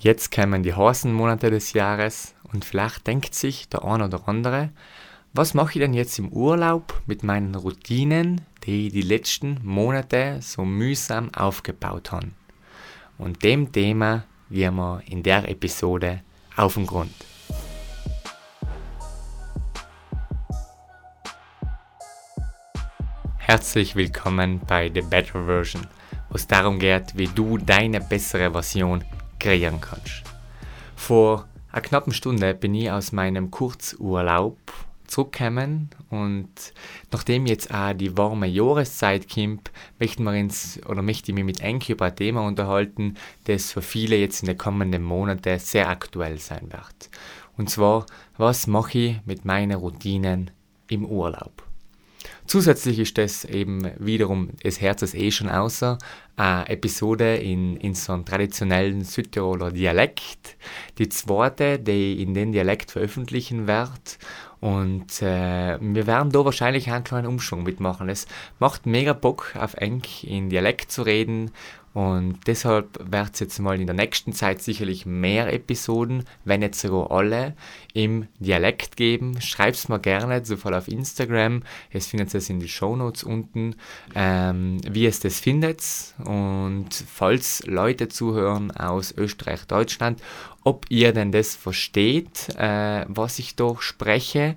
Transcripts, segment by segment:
Jetzt kämen die heißen Monate des Jahres und vielleicht denkt sich der eine oder andere, was mache ich denn jetzt im Urlaub mit meinen Routinen, die ich die letzten Monate so mühsam aufgebaut habe? Und dem Thema gehen wir in der Episode auf den Grund. Herzlich willkommen bei The Better Version, wo es darum geht, wie du deine bessere Version kreieren kannst. Vor einer knappen Stunde bin ich aus meinem Kurzurlaub zurückgekommen und nachdem jetzt auch die warme Jahreszeit kommt, möchten wir uns oder möchte ich mich mit Enki über ein Thema unterhalten, das für viele jetzt in den kommenden Monaten sehr aktuell sein wird. Und zwar, was mache ich mit meinen Routinen im Urlaub? Zusätzlich ist das eben wiederum des Herzens eh schon außer eine Episode in, in so einem traditionellen Südtiroler Dialekt. Die zweite, die in den Dialekt veröffentlichen wird. Und äh, wir werden da wahrscheinlich einen kleinen Umschwung mitmachen. Es macht mega Bock, auf Eng in Dialekt zu reden und deshalb wird es jetzt mal in der nächsten Zeit sicherlich mehr Episoden, wenn nicht sogar alle, im Dialekt geben. Schreib's mir gerne, sofort auf Instagram. Es findet es in die Shownotes unten, ähm, wie es das findet. Und falls Leute zuhören aus Österreich, Deutschland, ob ihr denn das versteht, äh, was ich da spreche.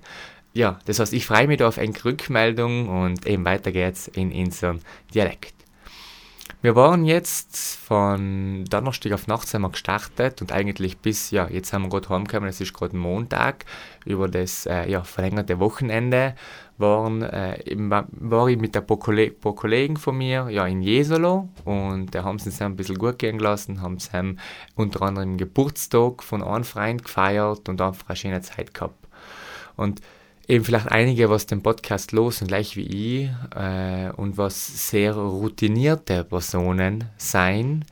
Ja, das heißt, ich freue mich da auf eine Rückmeldung und eben weiter geht's in unserem Dialekt. Wir waren jetzt von Donnerstag auf Nacht sind wir gestartet und eigentlich bis, ja, jetzt haben wir gerade heimgekommen, es ist gerade Montag, über das äh, ja, verlängerte Wochenende waren, äh, war ich mit ein paar, Kolleg paar Kollegen von mir ja, in Jesolo und da haben sie es ein bisschen gut gehen gelassen, haben sie unter anderem Geburtstag von einem Freund gefeiert und einfach eine schöne Zeit gehabt. Und eben vielleicht einige, was den Podcast los und gleich wie ich äh, und was sehr routinierte Personen sein,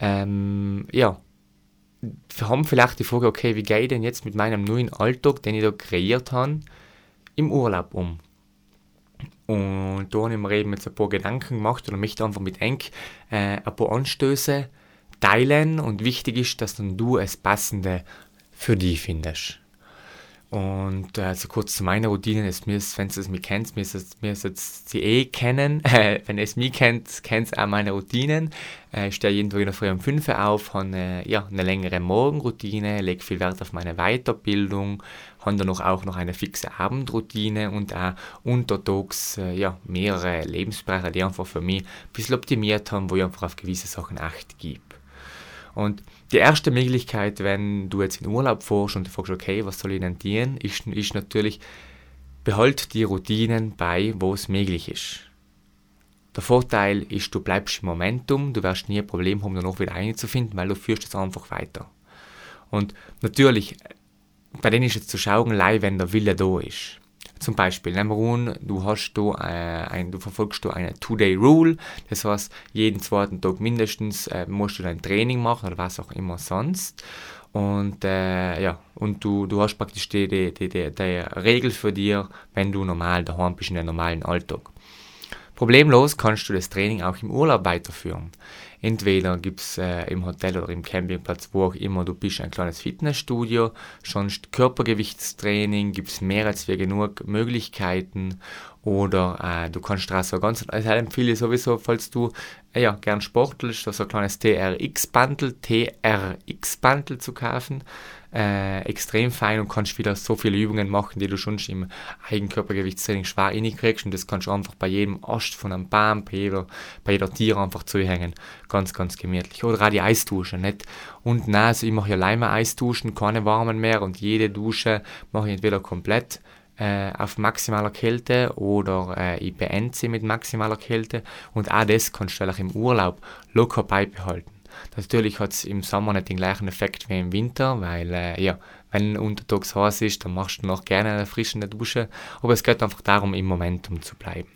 ähm, ja, haben vielleicht die Frage, okay, wie gehe ich denn jetzt mit meinem neuen Alltag, den ich da kreiert habe, im Urlaub um? Und da habe ich mir eben jetzt ein paar Gedanken gemacht oder möchte einfach mit Eng äh, ein paar Anstöße teilen und wichtig ist, dass dann du es passende für dich findest. Und äh, so kurz zu meiner Routine, ist mir, wenn du es mich kennst, mir ist es, mir ist jetzt sie eh kennen. Äh, wenn es mich kennt, kennt auch meine Routinen. Äh, ich stehe jeden Tag in der Früh um 5 Uhr auf, habe eine, ja, eine längere Morgenroutine, lege viel Wert auf meine Weiterbildung, habe dann auch noch eine fixe Abendroutine und auch untertags äh, ja, mehrere Lebensbereiche, die einfach für mich ein bisschen optimiert haben, wo ich einfach auf gewisse Sachen Acht gebe. Und die erste Möglichkeit, wenn du jetzt in Urlaub fährst und du fragst, okay, was soll ich denn dienen, ist, ist natürlich, behalt die Routinen bei, wo es möglich ist. Der Vorteil ist, du bleibst im Momentum, du wirst nie ein Problem haben, danach wieder einzufinden, weil du führst es einfach weiter. Und natürlich, bei denen ist jetzt zu schauen, wenn der Wille da ist. Zum Beispiel, an, du, hast da, äh, ein, du verfolgst da eine Two-Day-Rule, das heißt, jeden zweiten Tag mindestens äh, musst du dein Training machen oder was auch immer sonst. Und, äh, ja, und du, du hast praktisch die, die, die, die, die Regel für dir, wenn du normal daheim bist in deinem normalen Alltag. Problemlos kannst du das Training auch im Urlaub weiterführen. Entweder gibt es äh, im Hotel oder im Campingplatz, wo auch immer du bist, ein kleines Fitnessstudio. Sonst Körpergewichtstraining, gibt es mehr als wir genug Möglichkeiten. Oder äh, du kannst draußen ganz, also empfehle ich sowieso, falls du äh, ja, gern sportelst, so ein kleines TRX-Bundle, TRX-Bundle zu kaufen äh, extrem fein und kannst wieder so viele Übungen machen, die du schon im Eigenkörpergewichtstraining schwer reinkriegst und das kannst du einfach bei jedem Ast von einem Baum, bei jeder, bei jeder Tier einfach zuhängen. Ganz, ganz gemütlich. Oder auch die Eisdusche, nicht? Und nein, also ich mache ja alleine Eisduschen, keine warmen mehr und jede Dusche mache ich entweder komplett äh, auf maximaler Kälte oder äh, ich beende sie mit maximaler Kälte und auch das kannst du im Urlaub locker beibehalten. Natürlich hat es im Sommer nicht den gleichen Effekt wie im Winter, weil äh, ja, wenn untertags heiß ist, dann machst du noch gerne eine erfrischende Dusche. Aber es geht einfach darum, im Momentum zu bleiben.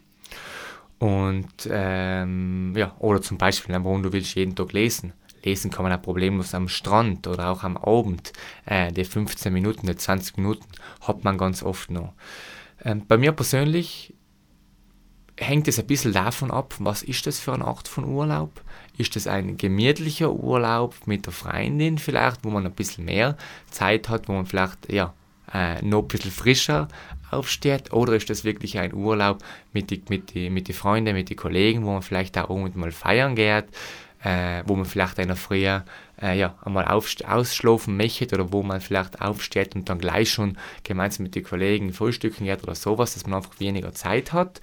Und ähm, ja, oder zum Beispiel, warum du willst jeden Tag lesen. Lesen kann man auch problemlos am Strand oder auch am Abend. Äh, die 15 Minuten, die 20 Minuten hat man ganz oft noch. Ähm, bei mir persönlich hängt es ein bisschen davon ab, was ist das für eine Art von Urlaub? Ist das ein gemütlicher Urlaub mit der Freundin vielleicht, wo man ein bisschen mehr Zeit hat, wo man vielleicht ja, äh, noch ein bisschen frischer aufsteht? Oder ist das wirklich ein Urlaub mit den mit die, mit die Freunden, mit den Kollegen, wo man vielleicht auch mal feiern geht, äh, wo man vielleicht einer früher äh, ja, einmal ausschlafen möchte oder wo man vielleicht aufsteht und dann gleich schon gemeinsam mit den Kollegen frühstücken geht oder sowas, dass man einfach weniger Zeit hat.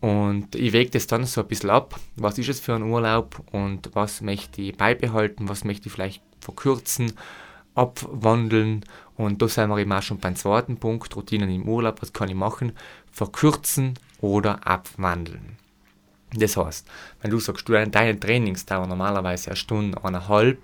Und ich wege das dann so ein bisschen ab, was ist es für ein Urlaub und was möchte ich beibehalten, was möchte ich vielleicht verkürzen, abwandeln. Und da sind wir eben auch schon beim zweiten Punkt, Routinen im Urlaub, was kann ich machen? Verkürzen oder abwandeln. Das heißt, wenn du sagst, du deine Trainings dauern normalerweise eine Stunde, eineinhalb,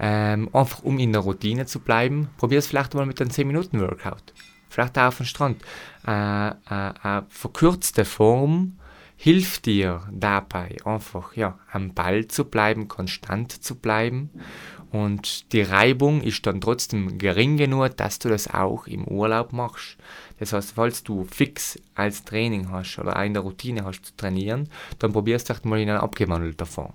ähm, einfach um in der Routine zu bleiben, probier es vielleicht mal mit einem 10-Minuten-Workout vielleicht auch auf dem Strand. Äh, äh, eine verkürzte Form hilft dir dabei, einfach ja, am Ball zu bleiben, konstant zu bleiben. Und die Reibung ist dann trotzdem gering genug, dass du das auch im Urlaub machst. Das heißt, falls du fix als Training hast oder eine Routine hast zu trainieren, dann probierst du halt mal in einer abgewandelten Form.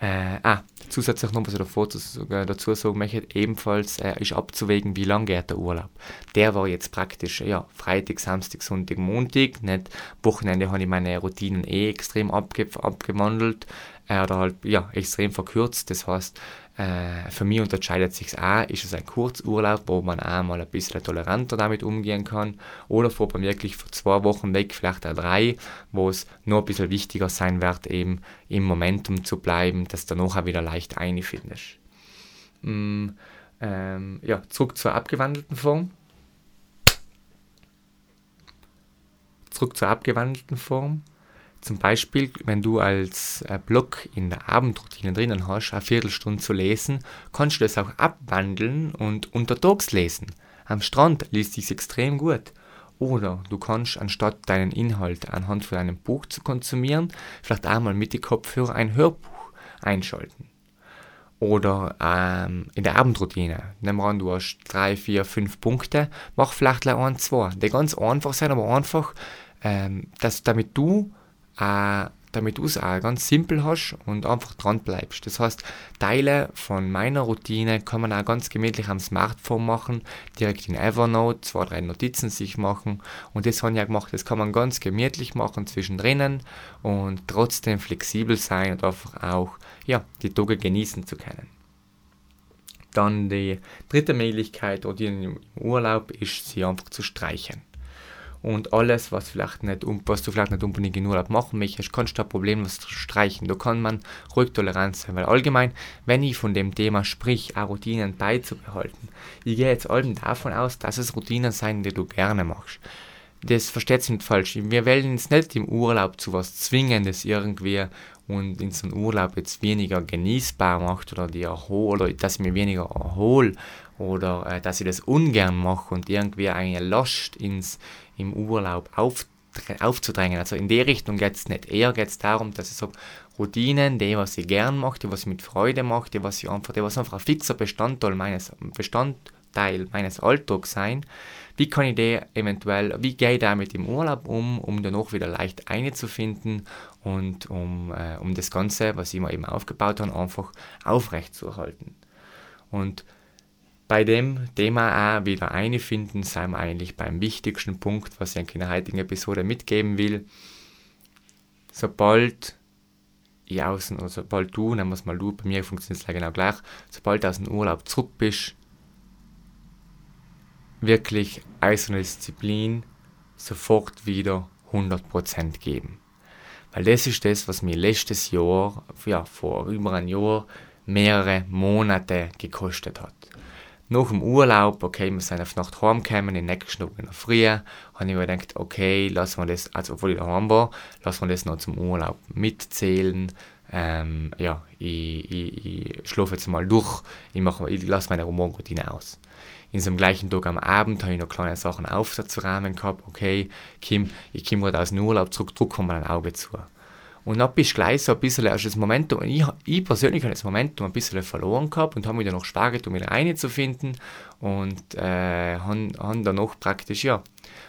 Äh, ah, zusätzlich noch was ich davor zu, dazu sagen möchte, ebenfalls äh, ist abzuwägen, wie lang geht der Urlaub. Der war jetzt praktisch, ja, Freitag, Samstag, Sonntag, Montag, nicht Wochenende habe ich meine Routinen eh extrem abge abgewandelt äh, oder halt, ja, extrem verkürzt. Das heißt, äh, für mich unterscheidet sich auch, ist es ein Kurzurlaub, wo man auch mal ein bisschen toleranter damit umgehen kann, oder fährt man wirklich für zwei Wochen weg, vielleicht auch drei, wo es nur ein bisschen wichtiger sein wird, eben im Momentum zu bleiben, dass du auch wieder leicht einfindest. Mm, ähm, ja, zurück zur abgewandelten Form. Zurück zur abgewandelten Form. Zum Beispiel, wenn du als äh, Block in der Abendroutine drinnen hast, eine Viertelstunde zu lesen, kannst du das auch abwandeln und untertags lesen. Am Strand liest sich extrem gut. Oder du kannst, anstatt deinen Inhalt anhand von einem Buch zu konsumieren, vielleicht einmal mit den Kopfhörer ein Hörbuch einschalten. Oder ähm, in der Abendroutine, wir an, du hast drei, vier, fünf Punkte, mach vielleicht ein, zwei. Die ganz einfach sein, aber einfach, ähm, dass, damit du äh, damit du es auch ganz simpel hast und einfach dran bleibst. Das heißt, Teile von meiner Routine kann man auch ganz gemütlich am Smartphone machen, direkt in Evernote, zwei, drei Notizen sich machen und das habe ich ja gemacht. Das kann man ganz gemütlich machen zwischendrin und trotzdem flexibel sein und einfach auch ja, die Tage genießen zu können. Dann die dritte Möglichkeit oder im Urlaub ist, sie einfach zu streichen und alles, was, vielleicht nicht, was du vielleicht nicht unbedingt in Urlaub machen möchtest, kannst du ein Problem was streichen. Da kann man ruhig tolerant sein, weil allgemein, wenn ich von dem Thema sprich, Routinen beizubehalten, ich gehe jetzt allem davon aus, dass es Routinen sein, die du gerne machst. Das versteht sich nicht falsch. Wir wollen jetzt nicht im Urlaub zu was Zwingendes irgendwie und in so einem Urlaub jetzt weniger genießbar macht oder die erhol oder dass ich mir weniger erhole oder äh, dass ich das ungern mache und irgendwie eine Last ins, im Urlaub auf, aufzudrängen. Also in die Richtung geht es nicht. Eher geht es darum, dass ich so Routinen, die, was ich gern mache, die, was ich mit Freude mache, die, was ich einfach, die, was einfach ein fixer Bestandteil meines, Bestandteil meines Alltags sein, wie kann ich die eventuell, wie gehe ich damit im Urlaub um, um dann auch wieder leicht einzufinden und um, äh, um das Ganze, was ich mir eben aufgebaut habe, einfach aufrechtzuerhalten. Und bei dem Thema auch wieder einfinden, sind wir eigentlich beim wichtigsten Punkt, was ich in der heutigen Episode mitgeben will. Sobald ich außen, oder sobald du, nehmen wir es mal du, bei mir funktioniert es genau gleich, sobald du aus dem Urlaub zurück bist, wirklich eiserne Disziplin sofort wieder 100% geben. Weil das ist das, was mir letztes Jahr, ja, vor über einem Jahr, mehrere Monate gekostet hat nach dem Urlaub, okay, wir sind auf Nacht heimgekommen, in der nächsten Tag in der Früh, habe ich mir gedacht, okay, lassen wir das, also obwohl ich daheim war, lassen wir das noch zum Urlaub mitzählen. Ähm, ja, ich, ich, ich schlafe jetzt mal durch, ich, mache, ich lasse meine Morgenroutine aus. In so einem gleichen Tag am Abend habe ich noch kleine Sachen aufzuräumen gehabt, okay, Kim, ich komme gerade aus dem Urlaub zurück, drücke mal ein Auge zu. Und dann bist du gleich so ein bisschen, also das Momentum, ich, ich persönlich habe das Momentum ein bisschen verloren gehabt und habe mich dann noch schwer um wieder reinzufinden und äh, habe hab dann noch praktisch, ja,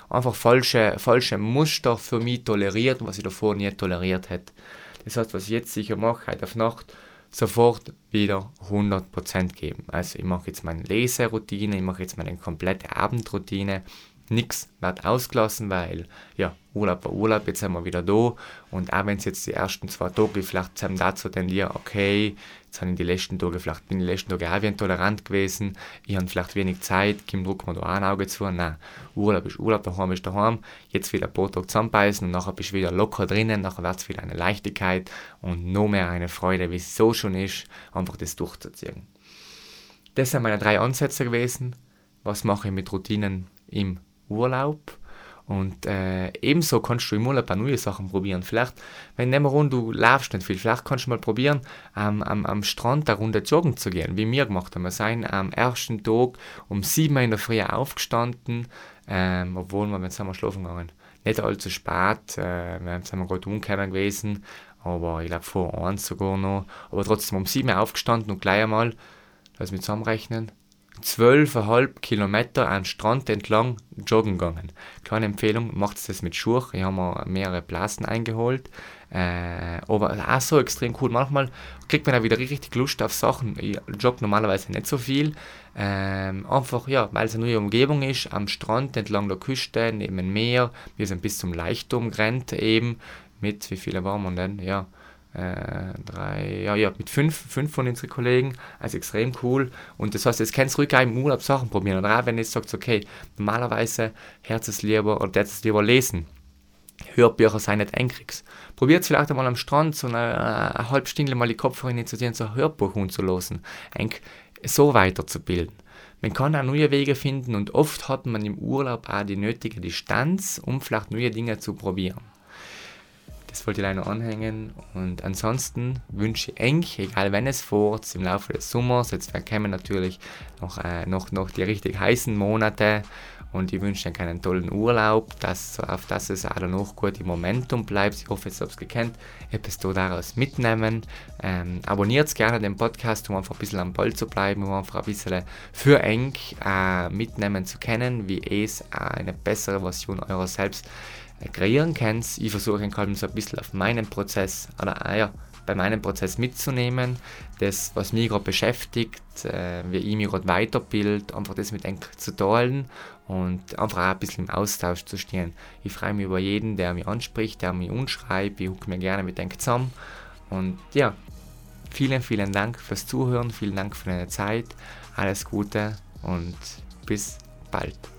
einfach falsche, falsche Muster für mich toleriert, was ich davor nie toleriert hätte. Das heißt, was ich jetzt sicher mache, heute auf Nacht, sofort wieder 100% geben. Also ich mache jetzt meine Leseroutine, ich mache jetzt meine komplette Abendroutine, nichts wird ausgelassen, weil ja, Urlaub war Urlaub, jetzt sind wir wieder da und auch wenn es jetzt die ersten zwei Tage vielleicht zusammen dazu tendieren, okay, jetzt habe ich die letzten Tage, vielleicht bin ich die letzten Tage auch wieder tolerant gewesen, ich habe vielleicht wenig Zeit, Kim drückt mir da ein Auge zu, nein, Urlaub ist Urlaub, daheim ist daheim, jetzt wieder ein paar Tage zusammenbeißen und nachher bist du wieder locker drinnen, nachher wird es wieder eine Leichtigkeit und noch mehr eine Freude, wie es so schon ist, einfach das durchzuziehen. Das sind meine drei Ansätze gewesen. Was mache ich mit Routinen im Urlaub. Und äh, ebenso kannst du im Urlaub auch neue Sachen probieren. Vielleicht, wenn nehmen wir du laufst nicht viel, vielleicht kannst du mal probieren, ähm, am, am Strand eine Runde joggen zu gehen, wie wir gemacht haben. Wir sind am ersten Tag um 7 Uhr in der Früh aufgestanden, ähm, obwohl wir, jetzt sind schlafen gegangen, nicht allzu spät, äh, wir sind gerade umgekommen gewesen, aber ich glaube vor eins sogar noch, aber trotzdem um 7 Uhr aufgestanden und gleich einmal, lass mich zusammenrechnen, 12,5 Kilometer am Strand entlang joggen gegangen. Kleine Empfehlung, macht das mit Schuhe. Ich habe mir mehrere Blasen eingeholt. Äh, aber auch so extrem cool. Manchmal kriegt man auch wieder richtig Lust auf Sachen. Ich jogge normalerweise nicht so viel. Ähm, einfach, ja, weil es eine neue Umgebung ist, am Strand, entlang der Küste, neben dem Meer. Wir sind bis zum Leichtum gerannt eben. Mit, wie viele waren wir denn? Ja, äh, drei, ja, ja, mit fünf, fünf von unseren Kollegen, also extrem cool. Und das heißt, jetzt kannst du ruhig im Urlaub Sachen probieren. Oder auch wenn du jetzt sagst, okay, normalerweise Herz es lieber oder es lieber lesen. Hörbücher sein nicht einkriegst. Probiert vielleicht einmal am Strand so eine, eine halbe Stunde mal die Kopfhörer zu dir so ein Hörbuch umzulassen. So weiterzubilden. Man kann auch neue Wege finden und oft hat man im Urlaub auch die nötige Distanz, um vielleicht neue Dinge zu probieren. Das wollte ich leider anhängen. Und ansonsten wünsche ich eng, egal wenn es vor, im Laufe des Sommers, jetzt kommen natürlich noch, äh, noch, noch die richtig heißen Monate und ich wünsche euch einen tollen Urlaub, dass, auf dass es auch noch gut im Momentum bleibt. Ich hoffe, ihr habt es gekannt, etwas daraus mitnehmen. Ähm, abonniert gerne den Podcast, um einfach ein bisschen am Ball zu bleiben, um einfach ein bisschen für eng äh, mitnehmen zu können, wie es äh, eine bessere Version eurer selbst kreieren kannst. Ich versuche ihn so ein bisschen auf meinen Prozess oder ah ja, bei meinem Prozess mitzunehmen, das, was mich gerade beschäftigt, äh, wie ich mich gerade weiterbilde, einfach das mit Enk zu teilen und einfach auch ein bisschen im Austausch zu stehen. Ich freue mich über jeden, der mich anspricht, der mich unschreibt, ich hucke mir gerne mit Enk zusammen und ja, vielen, vielen Dank fürs Zuhören, vielen Dank für deine Zeit, alles Gute und bis bald.